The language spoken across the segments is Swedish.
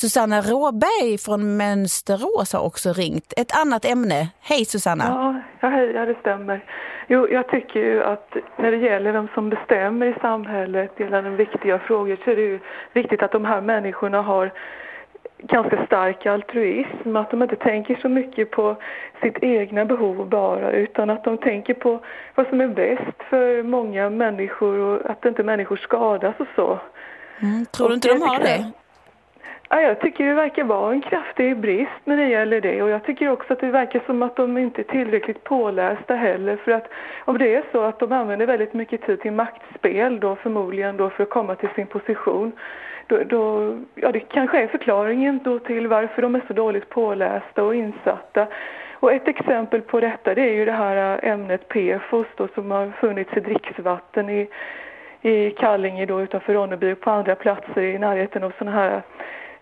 Susanna Råberg från Mönsterås har också ringt. Ett annat ämne. Hej Susanna! Ja, hej, ja, det stämmer. Jo, jag tycker ju att när det gäller vem som bestämmer i samhället gällande viktiga frågor så är det ju viktigt att de här människorna har ganska stark altruism, att de inte tänker så mycket på sitt egna behov bara utan att de tänker på vad som är bäst för många människor och att inte människor skadas och så. Mm, tror du inte de har det? Ja, jag tycker det verkar vara en kraftig brist när det gäller det och jag tycker också att det verkar som att de inte är tillräckligt pålästa heller för att om det är så att de använder väldigt mycket tid till maktspel då förmodligen då för att komma till sin position då, då, ja det kanske är förklaringen då till varför de är så dåligt pålästa och insatta. Och ett exempel på detta det är ju det här ämnet PFOS då, som har funnits i dricksvatten i, i Kallinge då utanför Ronneby och på andra platser i närheten av sådana här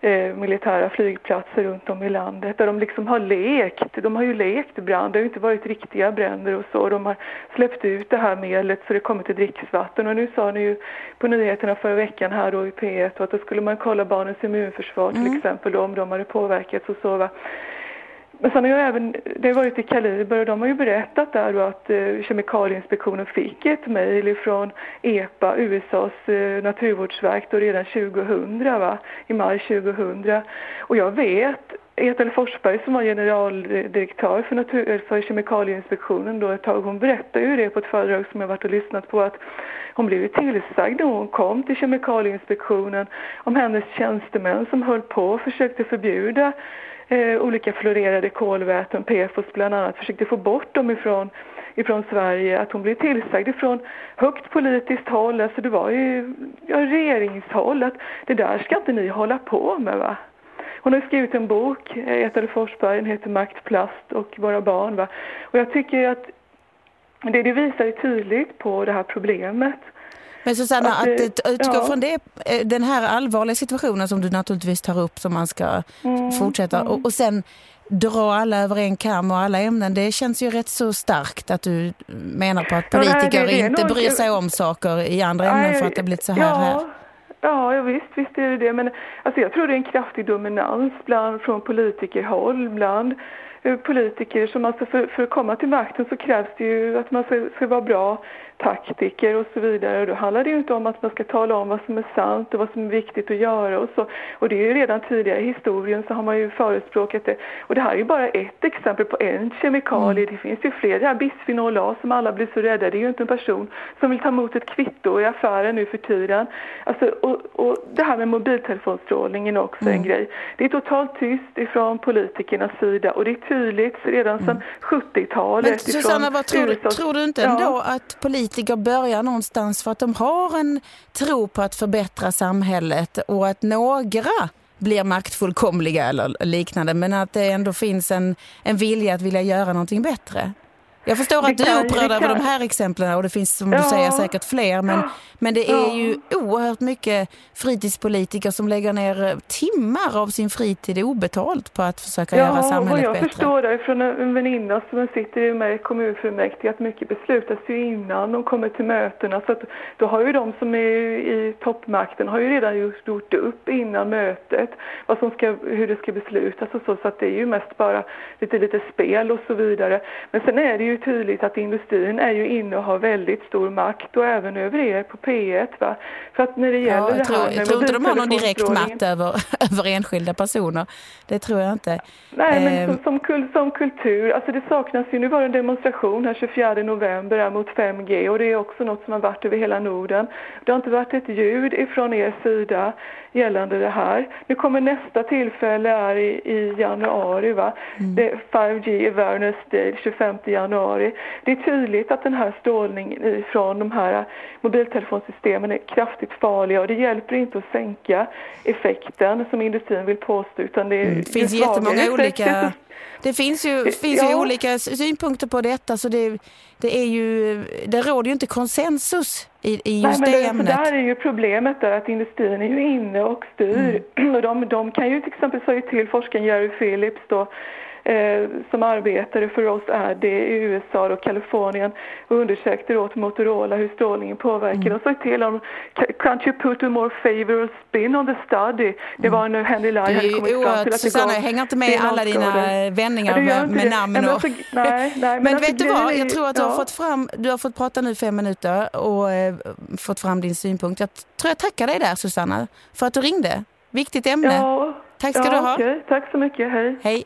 eh, militära flygplatser runt om i landet där de liksom har lekt. De har ju lekt brand, det har ju inte varit riktiga bränder och så. De har släppt ut det här medlet så det kommer till dricksvatten och nu sa ni ju på nyheterna förra veckan här då i P1 att då skulle man kolla barnens immunförsvar till mm. exempel då, om de hade påverkats och så va. Men sen har jag även, det har varit i Kaliber och de har ju berättat där då att eh, Kemikalieinspektionen fick ett mejl från EPA, USAs eh, naturvårdsverk, då redan 2000 va, i maj 2000. Och jag vet, Ethel Forsberg som var generaldirektör för, natur, eh, för Kemikalieinspektionen då ett tag, hon berättade ju det på ett föredrag som jag varit och lyssnat på att hon blev ju tillsagd när hon kom till Kemikalieinspektionen om hennes tjänstemän som höll på och försökte förbjuda eh, olika fluorerade kolväten, PFOS bland annat, försökte få bort dem ifrån, ifrån Sverige, att hon blev tillsagd ifrån högt politiskt håll, alltså det var ju ja, regeringshåll, att det där ska inte ni hålla på med va. Hon har skrivit en bok, eh, Etade Forsberg, den heter Makt, plast och våra barn. Va? Och jag tycker att det, det visar tydligt på det här problemet. Men Susanna, att, att utgå ja. från det, eh, den här allvarliga situationen som du naturligtvis tar upp som man ska mm. fortsätta och, och sen dra alla över en kam och alla ämnen, det känns ju rätt så starkt att du menar på att politiker ja, det, det, inte nog... bryr sig om saker i andra ämnen för att det blivit så här ja. här. Ja, visst, visst är det det. Men alltså, jag tror det är en kraftig dominans bland, från politikerhåll bland politiker som alltså för, för att komma till makten så krävs det ju att man ska, ska vara bra taktiker och så vidare. Och då handlar det ju inte om att man ska tala om vad som är sant och vad som är viktigt att göra och så. Och det är ju redan tidigare i historien så har man ju förespråkat det. Och det här är ju bara ett exempel på en kemikalie. Mm. Det finns ju fler. Det här bisfenol A som alla blir så rädda. Det är ju inte en person som vill ta emot ett kvitto i affären nu för tiden. Alltså, och, och det här med mobiltelefonstrålningen är också mm. en grej. Det är totalt tyst ifrån politikernas sida och det är tydligt redan sedan mm. 70-talet. Men Susanna, vad tror, du, tror du inte ändå ja. att politiker börjar någonstans för att de har en tro på att förbättra samhället och att några blir maktfullkomliga eller liknande men att det ändå finns en, en vilja att vilja göra någonting bättre. Jag förstår att du är upprörd över de här exemplen och det finns som ja. du säger säkert fler men, men det är ja. ju oerhört mycket fritidspolitiker som lägger ner timmar av sin fritid obetalt på att försöka ja, göra samhället bättre. Ja, jag förstår det från en väninna som sitter med i kommunfullmäktige att mycket beslutas ju innan de kommer till mötena så att då har ju de som är i toppmakten har ju redan gjort upp innan mötet vad som ska, hur det ska beslutas och så så att det är ju mest bara lite lite spel och så vidare. Men sen är det ju tydligt att industrin är ju inne och har väldigt stor makt och även över er på P1 va. För att när det gäller ja, jag tror, det här Jag tror inte de har någon direkt makt över, över enskilda personer. Det tror jag inte. Nej men eh. som, som, som, kultur, alltså det saknas ju, nu var det en demonstration här 24 november mot 5G och det är också något som har varit över hela Norden. Det har inte varit ett ljud ifrån er sida gällande det här. Nu kommer nästa tillfälle är i, i januari va. Mm. Det är 5G Awareness Day 25 januari. Det är tydligt att den här strålningen från de här mobiltelefonsystemen är kraftigt farliga och det hjälper inte att sänka effekten som industrin vill påstå utan det mm. finns jättemånga olika det finns ju, finns ja. ju olika synpunkter på detta så det, det, är ju, det råder ju inte konsensus i, i just Nej, men det, ämnet. Där är ju problemet där att industrin är ju inne och styr. Mm. Och de, de kan ju till exempel säga till forskaren Jerry Phillips då eh, som arbetade för oss är det i USA och Kalifornien och undersökte åt Motorola hur strålningen påverkar. Mm. Och sa till dem, can't you put a more favorable spin on the study? Det var nu Henry Lai hade kommit fram till att Susanna, jag hänger inte med i alla dina vändningar med, med namn. Och... Nej, nej, men, men vet du vad, jag tror att du har fått fram, du har fått prata nu fem minuter och eh, fått fram din synpunkt. Jag tror jag tackar dig där Susanna för att du ringde. Viktigt ämne. Ja, Tack ska ja, du ha. Okay. Tack så mycket, hej. Hej.